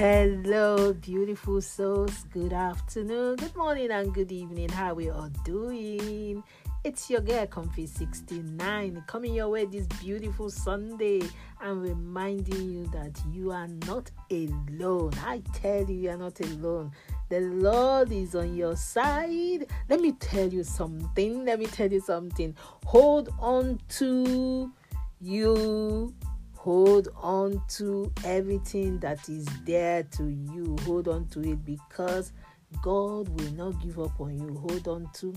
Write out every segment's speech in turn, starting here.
Hello, beautiful souls. Good afternoon, good morning, and good evening. How we all doing? It's your girl Comfy 69 coming your way this beautiful Sunday and reminding you that you are not alone. I tell you, you are not alone. The Lord is on your side. Let me tell you something. Let me tell you something. Hold on to you hold on to everything that is there to you. Hold on to it because god will not give up on you. Hold on to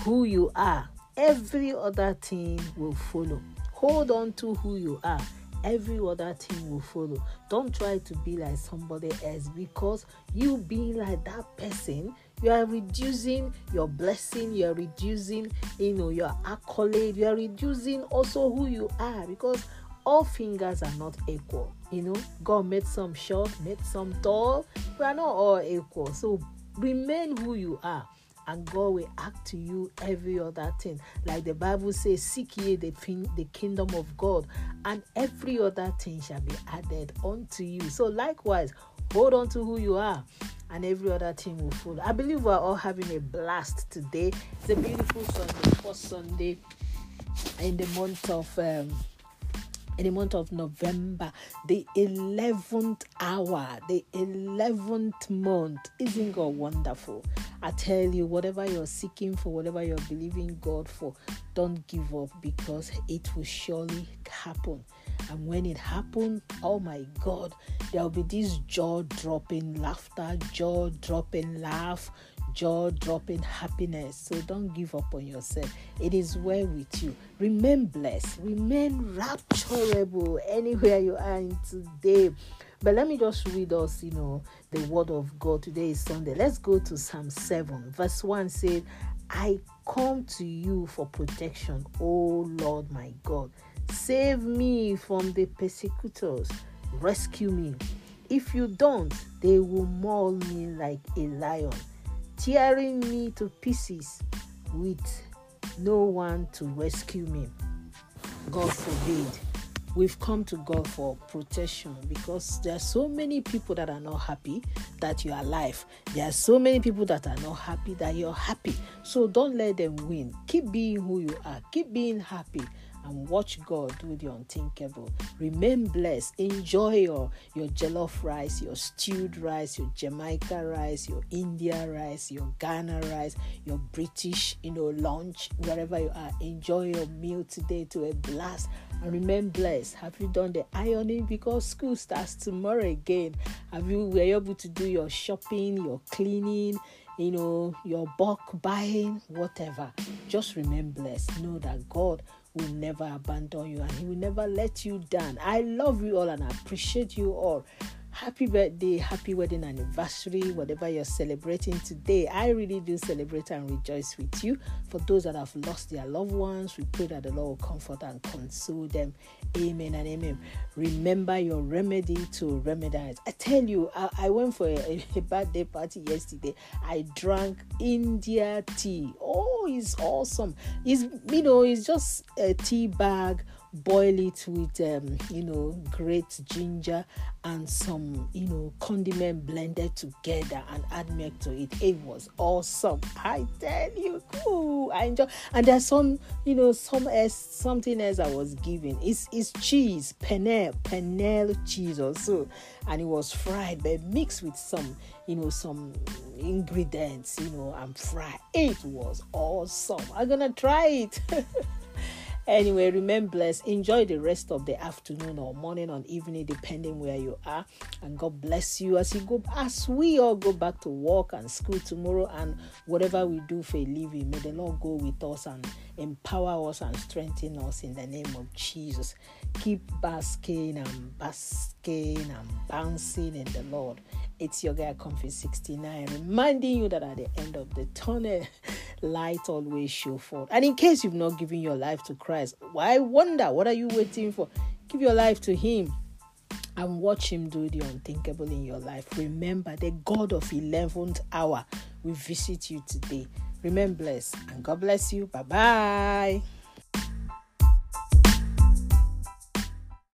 who you are. Every other thing will follow. Hold on to who you are. Every other thing will follow. Don't try to be like somebody else because you being like that person you are reducing your blessing you are reducing you know your accolade you are reducing also who you are because all fingers are not equal. You know, God made some short, made some tall. We are not all equal. So remain who you are. And God will act to you every other thing. Like the Bible says, Seek ye the, the kingdom of God, and every other thing shall be added unto you. So, likewise, hold on to who you are and every other thing will follow. I believe we're all having a blast today. It's a beautiful Sunday, first Sunday in the month of um, in the month of November, the 11th hour, the 11th month. Isn't God wonderful? I tell you, whatever you're seeking for, whatever you're believing God for, don't give up because it will surely happen. And when it happens, oh my God, there will be this jaw dropping laughter, jaw dropping laugh, jaw dropping happiness. So don't give up on yourself. It is well with you. Remain blessed, remain rapturable anywhere you are in today. But let me just read us, you know, the word of God. Today is Sunday. Let's go to Psalm 7. Verse 1 said, I come to you for protection, O Lord my God. Save me from the persecutors. Rescue me. If you don't, they will maul me like a lion tearing me to pieces with no one to rescue me. God forbid. We've come to God for protection because there are so many people that are not happy that you are alive. There are so many people that are not happy that you're happy. So don't let them win. Keep being who you are. Keep being happy and watch God do the unthinkable. Remain blessed. Enjoy your, your jollof rice, your stewed rice, your Jamaica rice, your India rice, your Ghana rice, your British, you know, lunch, wherever you are. Enjoy your meal today to a blast and remain blessed. Have you done the ironing because school starts tomorrow again? Have you were you able to do your shopping, your cleaning? you know, your bulk buying, whatever. Just remain blessed. Know that God will never abandon you and He will never let you down. I love you all and I appreciate you all. Happy birthday, happy wedding anniversary, whatever you're celebrating today. I really do celebrate and rejoice with you. For those that have lost their loved ones, we pray that the Lord will comfort and console them. Amen and amen. Remember your remedy to remedize. I tell you, I, I went for a, a birthday party yesterday. I drank India tea. Oh, it's awesome. It's you know, it's just a tea bag boil it with um, you know great ginger and some you know condiment blended together and add milk to it. It was awesome. I tell you cool i enjoy. And there's some you know some else something else i was given it's it's cheese penne penne cheese also. And it was fried but mixed with some you know some ingredients you know and fried it was awesome i'm gonna try it Anyway, remain blessed. Enjoy the rest of the afternoon or morning or evening, depending where you are. And God bless you as you go, as we all go back to work and school tomorrow and whatever we do for a living. May the Lord go with us and empower us and strengthen us in the name of Jesus. Keep basking and basking and bouncing in the Lord. It's your guy Comfy 69 reminding you that at the end of the tunnel, light always show forth. And in case you've not given your life to Christ, why wonder? What are you waiting for? Give your life to Him and watch Him do the unthinkable in your life. Remember, the God of 11th hour will visit you today. Remain blessed and God bless you. Bye bye.